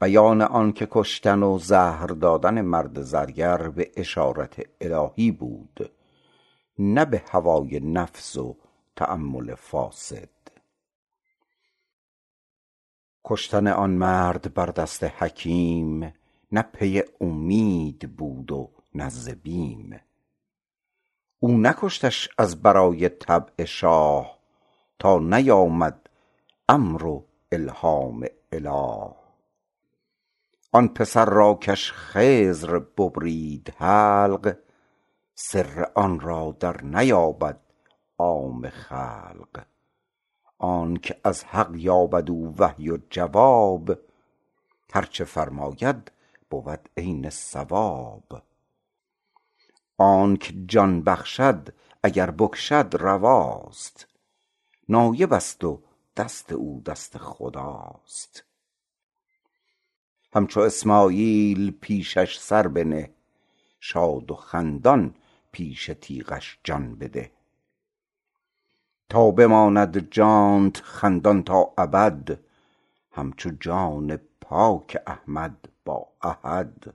بیان آنکه کشتن و زهر دادن مرد زرگر به اشارت الهی بود نه به هوای نفس و تأمل فاسد. کشتن آن مرد بر دست حکیم نه پی اومید بود و نه بیم. او نکشتش از برای طبع شاه تا نیامد امر و الهام اله. آن پسر را کش خضر ببرید حلق سر آن را در نیابد عام خلق. آنک از حق یابد او وحی و جواب هرچه فرماید بود عین صواب آنک جان بخشد اگر بکشد رواست. نایبست و دست او دست خداست. همچو اسماعیل پیشش سر بنه شاد و خندان پیش تیغش جان بده. تا بماند جانت خندان تا ابد همچو جان پاک احمد با احد.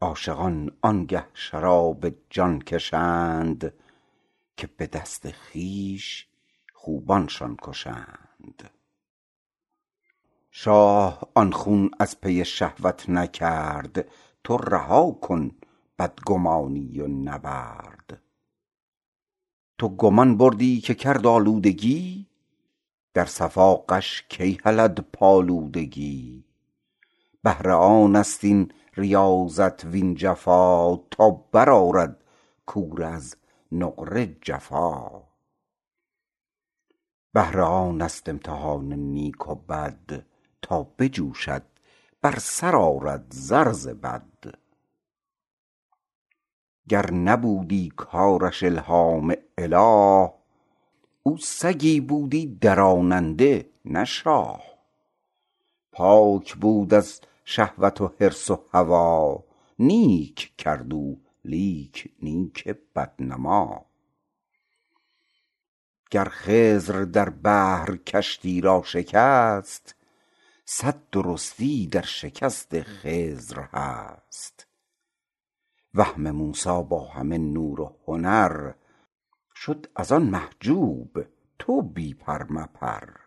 عاشقان آنگه شراب جان کشند که به دست خویش خوبانشان کشند. شاه آن خون از پی شهوت نکرد تو رها کن بدگمانی و نبرد. تو گمان بردی که کرد آلودگی در صفا غش کی هلد پالودگی. بهر آنست این ریاضت وین جفا تا برآرد کور از نقره جفا. بهر آنست امتحان نیک و بد تا بجوشد بر سر آرد زر ز بد. گر نبودی کارش الهام اله او سگی بودی دراننده نه شاه. پاک بود از شهوت و حرص و هوا. نیک کرد او لیک نیک بدنما. گر خضر در بحر کشتی را شکست صد درستی در شکست خضر هست. وهم موسی با همه نور و هنر شد از آن محجوب تو بی پر مپر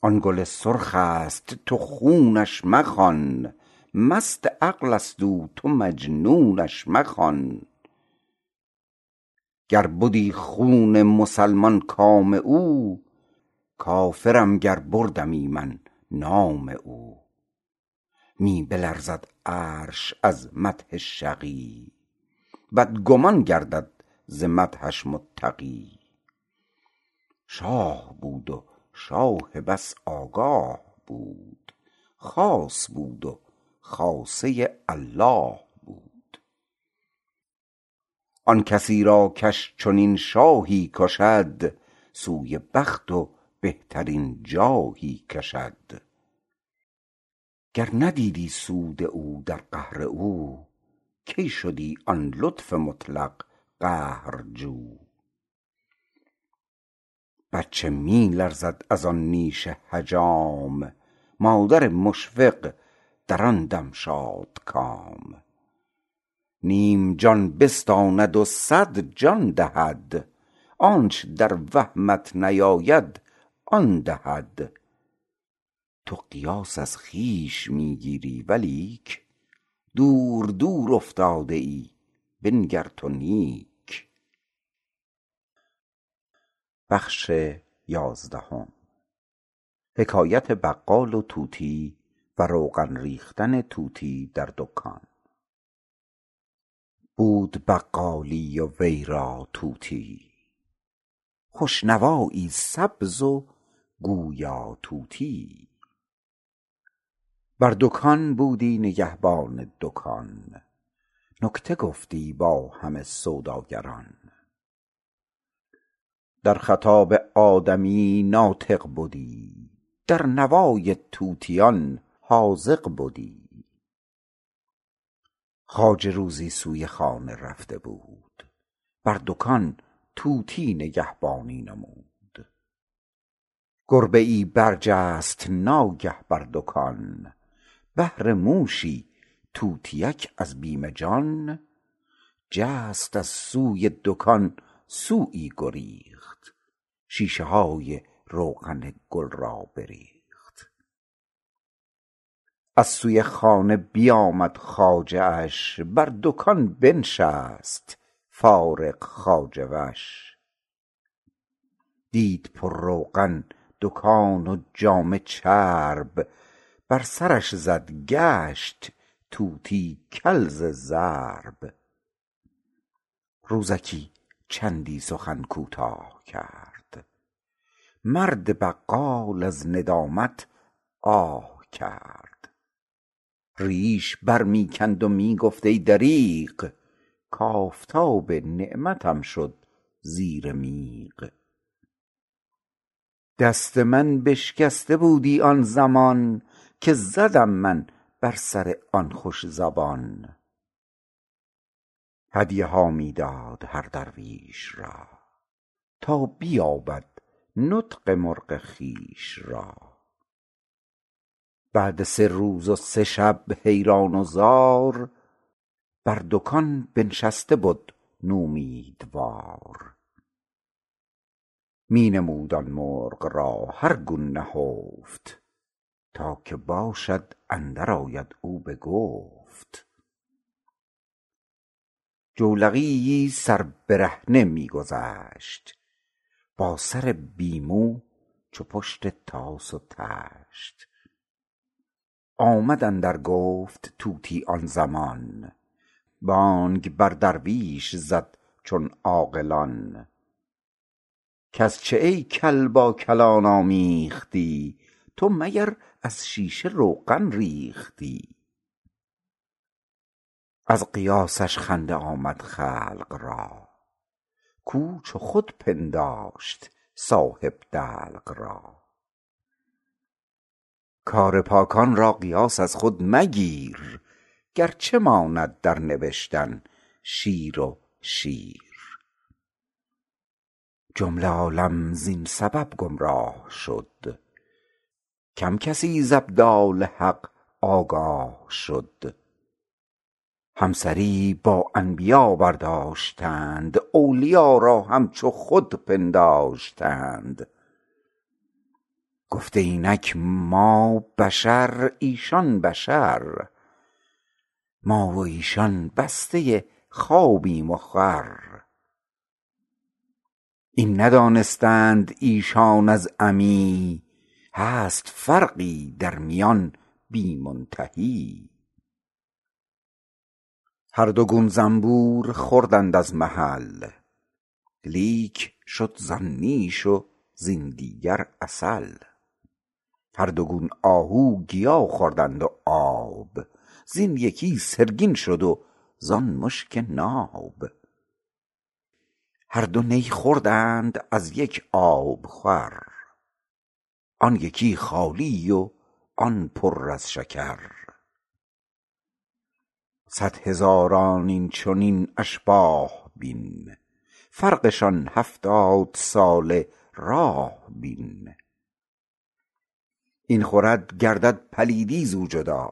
آن گل سرخست تو خونش مخوان. مست عقلست او تو مجنونش مخوان. گر بدی خون مسلمان کام او کافرم گر بردمی من نام او. می بلرزد عرش از مدح شقی بدگمان گردد ز مدحش متقی. شاه بود و شاه بس آگاه بود خاص بود و خاصه الله بود. آن کسی را کش چنین شاهی کشد سوی بخت و بهترین جاهی کشد. گر ندیدی سود او در قهر او کی شدی آن لطف مطلق قهرجو؟ بچه می لرزد از آن نیش حجام. مادر مشفق در آن دم شادکام نیم جان بستاند و صد جان دهد. آنچ در وهمت نیاید آن دهد. تو قیاس از خویش می گیری ولیک. دور دور افتاده ای بنگر تو نیک. حکایت بقال و طوطی و روغن ریختن طوطی در دکان. بود بقالی و وی را طوطیی خوش نوایی سبز و گویا طوطیی بر دکان بودی نگهبان دکان. نکته گفتی با همه سوداگران. در خطاب آدمی ناطق بدی. در نوای طوطیان حاذق بدی. خواجه روزی سوی خانه رفته بود. بر دکان طوطی نگهبانی نمود. گربه ای برجست ناگه بر دکان. بهر موشی طوطیک از بیم جان. جست از سوی دکان سویی گریخت شیشه های روغن گل را بریخت. از سوی خانه بیامد خواجه اش بر دکان بنشست فارغ خواجه وش دید پر روغن دکان و جامه چرب بر سرش زد گشت طوطی کل ز ضرب روزکی چندی سخن کوتاه کرد. مرد بقال از ندامت آه کرد. ریش بر می کند و می گفت ای دریغ کآفتاب نعمتم شد زیر میغ. دست من بشکسته بودی آن زمان که زدم من بر سر آن خوش زبان. هدیه ها می داد هر درویش را تا بیابد نطق مرغ خویش را. بعد سه روز و سه شب حیران و زار بر دکان بنشسته بد نومیدوار. می نمود آن مرغ را هر گون نهفت تا که باشد اندر آید او به گفت جولقیی سر برهنه می گذشت. با سر بی مو چو پشت طاس و طشت. آمد اندر گفت طوطی آن زمان بانگ بر درویش زد چون عاقلان. کز چه ای کل با کلان آمیختی؟ تو مگر از شیشه روغن ریختی؟ از قیاسش خنده آمد خلق را. کو چو خود پنداشت صاحب دلق را. کار پاکان را قیاس از خود مگیر گرچه ماند در نوشتن شیر و شیر. جمله عالم زین سبب گمراه شد کم کسی ز ابدال حق آگاه شد. همسری با انبیا برداشتند اولیا را همچو خود پنداشتند. گفته اینک ما بشر ایشان بشر. ما و ایشان بسته خوابیم و خور این ندانستند ایشان از عمی هست فرقی در میان بی منتهی هر دو گون زنبور خوردند از محل. لیک شد زان نیش و زین دیگر عسل. هر دو گون آهو گیا خوردند و آب. زین یکی سرگین شد و زان مشک ناب. هر دو نی خوردند از یک آبخور آن یکی خالی و آن پر از شکر. صد هزاران این چنین اشباه بین. فرقشان هفتاد ساله راه بین. این خورد گردد پلیدی زو جدا.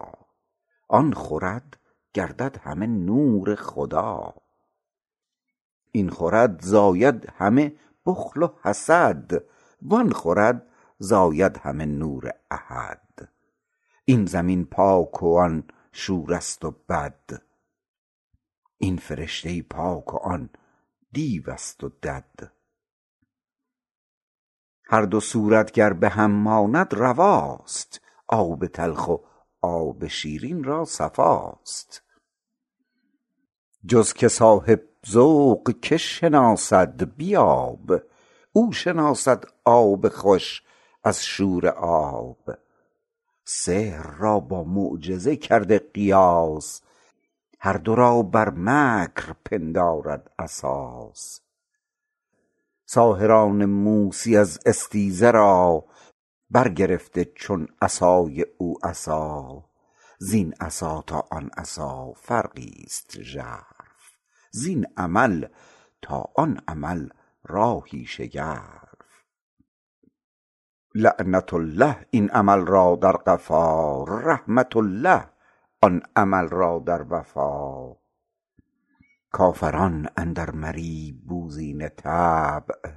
آن خورد گردد همه نور خدا. این خورد زاید همه بخل و حسد. وان خورد زاید همه نور احد. این زمین پاک و آن شورست و بد. این فرشته پاک و آن دیوست و دد. هر دو صورت گر به هم ماند رواست. آب تلخ و آب شیرین را صفاست. جز که صاحب ذوق که شناسد بیاب. او شناسد آب خوش از شور آب. سحر را با معجزه کرده قیاس. هر دو را بر مکر پندارد اساس. ساحران موسی از استیزه را برگرفته چون عصای او عصا. زین عصا تا آن عصا فرقی است ژرف. زین عمل تا آن عمل راهی شگرف. لعنت الله. این عمل را در قفا رحمت الله. آن عمل را در وفا. کافران اندر مری بوزینه طبع.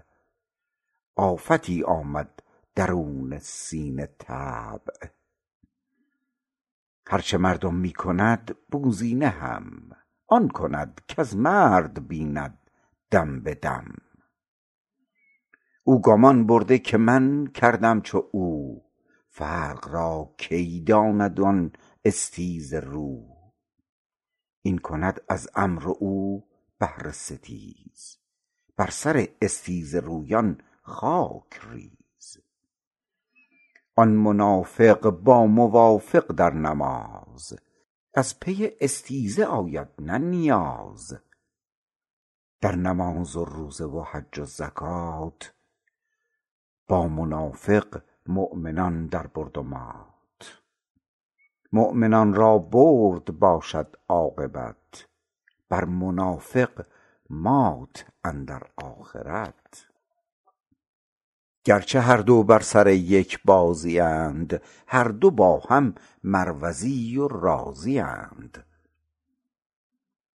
آفتی آمد درون سینه طبع. هرچه مردم می کند بوزینه هم. آن کند کز مرد بیند دم به دم. او گمان برده که من کردم چو او. فرق را کی داند آن استیزه رو؟ این کند از امر او بهر ستیز. بر سر استیزه رویان خاک ریز. آن منافق با موافق در نماز. از پی استیزه آید نه نیاز. در نماز و روزه و حج و زکات با منافق مؤمنان در برد و مات. مؤمنان را برد باشد عاقبت بر منافق مات اندر آخرت. گرچه هر دو بر سر یک بازی اند هر دو با هم مروزی و رازی اند.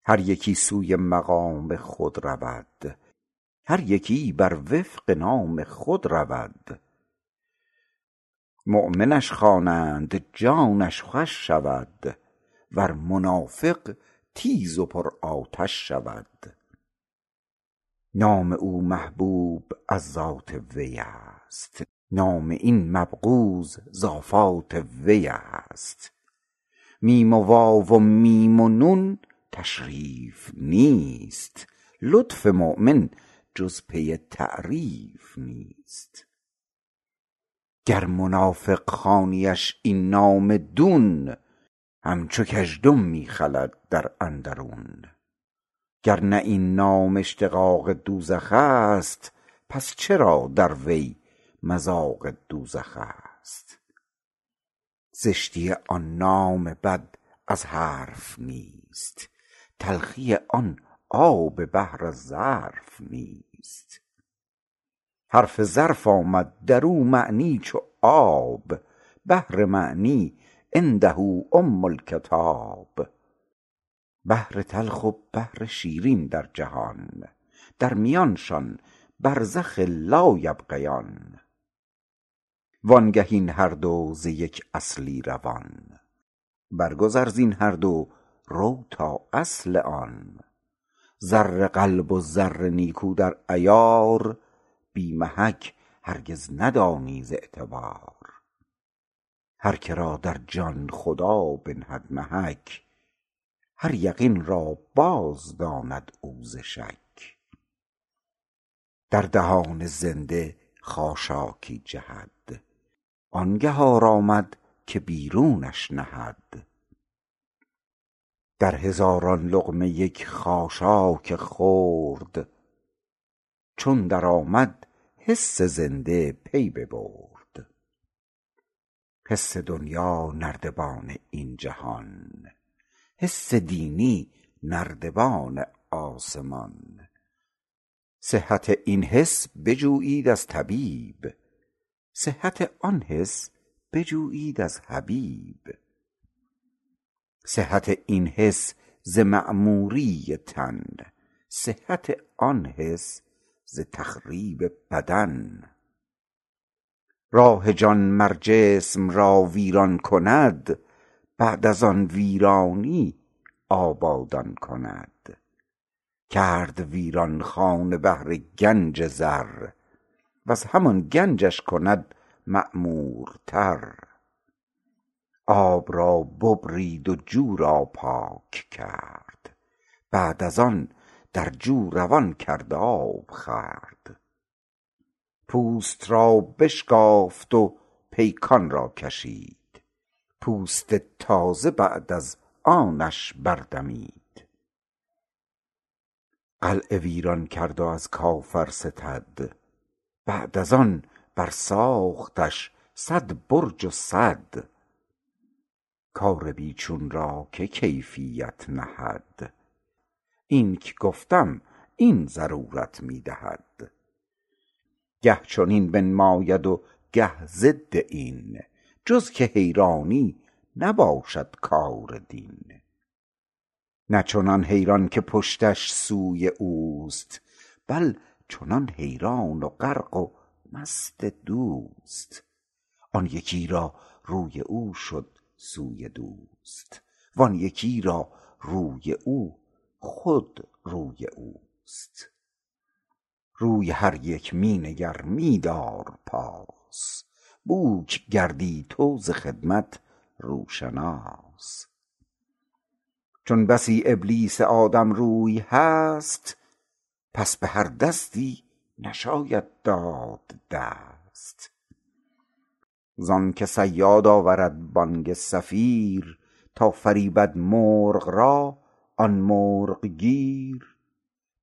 هر یکی سوی مقام خود رود هر یکی بر وفق نام خود رود. مؤمنش خوانند جانش خوش شود ور منافق تیز و پر آتش شود. نام او محبوب از ذات وی است نام این مبغوض ز آفات وی است. میم و واو و میم و نون تشریف نیست لطف مؤمن جز پی تعریف نیست. گر منافق خوانیش این نام دون همچو کژدم می خلد در اندرون. گر نه این نام اشتقاق دوزخ است پس چرا در وی مذاق دوزخ است؟ زشتی آن نام بد از حرف نیست تلخی آن آب بحر ظرف نیست. حرف ظرف آمد درو معنی چو آب. بحر معنی عنده ام الکتاب. بحر تلخ و بحر شیرین در جهان. در میانشان برزخ لا یبغیان. وانگه این هر دو ز یک اصلی روان. برگذر زین هر دو رو تا اصل آن. زر قلب و زر نیکو در عیار بی محک هرگز ندانی ز اعتبار. هر که را در جان خدا بنهد محک هر یقین را باز داند او ز شک. در دهان زنده خاشاکی جهد آنگه آرامد که بیرونش نهد. در هزاران لقمه یک خاشاک خرد. چون درآمد حس زنده پی ببرد. حس دنیا نردبان این جهان. حس دینی نردبان آسمان. صحت این حس بجویید از طبیب. صحت آن حس بجویید از حبیب. صحت این حس ز معموری تن صحت آن حس ز تخریب بدن. راه جان مر جسم را ویران کند بعد از آن ویرانی آبادان کند. کرد ویران خانه بهر گنج زر وز همان گنجش کند معمورتر. آب را ببرید و جو را پاک کرد. بعد از آن در جو روان کرد آب خورد. پوست را بشکافت و پیکان را کشید. پوست تازه بعد از آنش بردمید. قلعه ویران کرد و از کافر ستد. بعد از آن برساختش صد برج و سد کار بی چون را که کیفیت نهد. اینک گفتم این ضرورت می دهد. گه چنین بنماید و گه ضد این جز که حیرانی نباشد کار دین. نه چنان حیران که پشتش سوی اوست بل چنان حیران و غرق و مست دوست. آن یکی را روی او شد سوی دوست. وان یکی را روی او خود روی اوست. روی هر یک می نگر می دار پاس. بوک گردی تو ز خدمت روشناس. چون بسی ابلیس آدم روی هست پس به هر دستی نشاید داد دست. زانک صیاد آورد بانگ صفیر تا فریبد مرغ را آن مرغ گیر.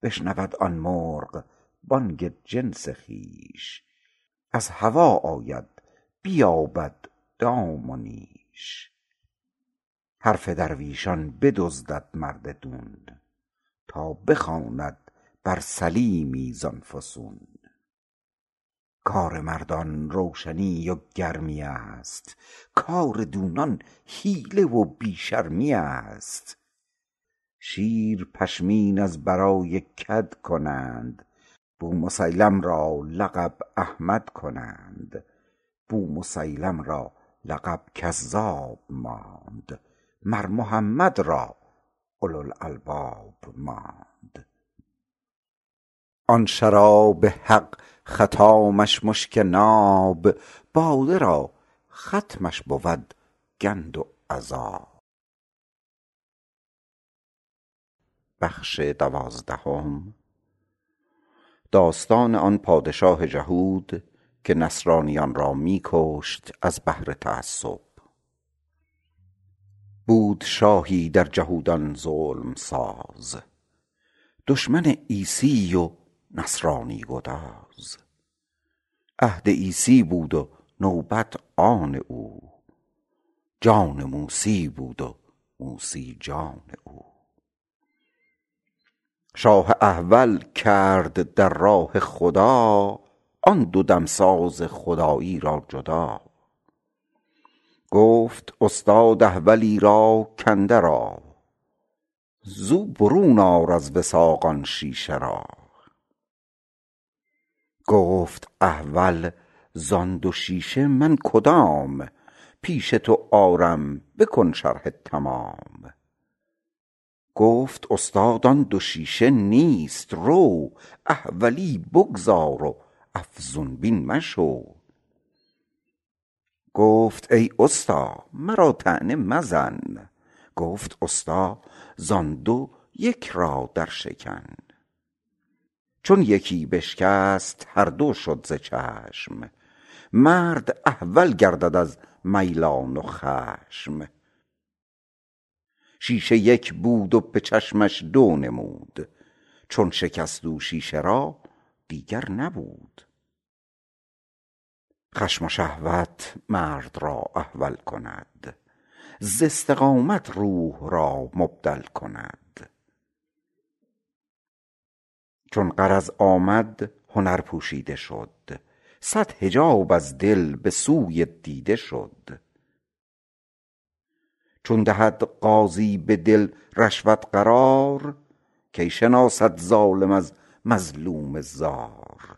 بشنود آن مرغ بانگ جنس خویش از هوا آید بیابد دام و نیش. حرف درویشان بدزدد مرد دون تا بخواند بر سلیمی زان فسون. کار مردان روشنی و گرمی است. کار دونان حیله و بی شرمی است. شیر پشمین از برای کد کنند. بومسیلم را لقب احمد کنند. بومسیلم را لقب کذاب ماند. مر محمد را اولوالالباب ماند. آن شراب حق ختامش مشک ناب باده را ختمش بود گند و عذاب. داستان آن پادشاه جهود که نصرانیان را می کشت از بهر تعصب. بود شاهی در جهودان ظلم ساز. دشمن عیسی و نصرانی گداز. عهد عیسی بود و نوبت آن او. جان موسی بود و موسی جان او. شاه احول کرد در راه خدا آن دو دمساز خدایی را جدا. گفت استاد احولی را کنده را زو برون آر از وثاق آن شیشه را. گفت احول زان دو شیشه من کدام؟ پیش تو آرم بکن شرح تمام. گفت استاد آن دو شیشه نیست رو احولی بگذار و افزون بین مشو. گفت ای استا مرا طعنه مزن. گفت استا زان دو یک را در شکن. چون یکی بشکست هر دو شد ز چشم. مرد احول گردد از میلان و خشم. شیشه یک بود و به چشمش دو نمود. چون شکست او شیشه را دیگر نبود. خشم و شهوت مرد را احول کند. ز استقامت روح را مبدل کند. چون غرض آمد هنر پوشیده شد. صد حجاب از دل به سوی دیده شد. چون دهد قاضی به دل رشوت قرار کی شناسد ظالم از مظلوم زار.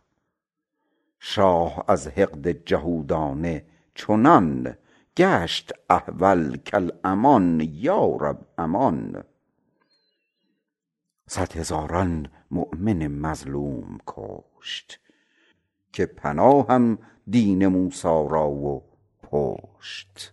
شاه از حقد جهودانه چنان گشت احول کالامان یا رب امان. صد هزاران مؤمن مظلوم کشت که پناهم دین موسی را و پشت.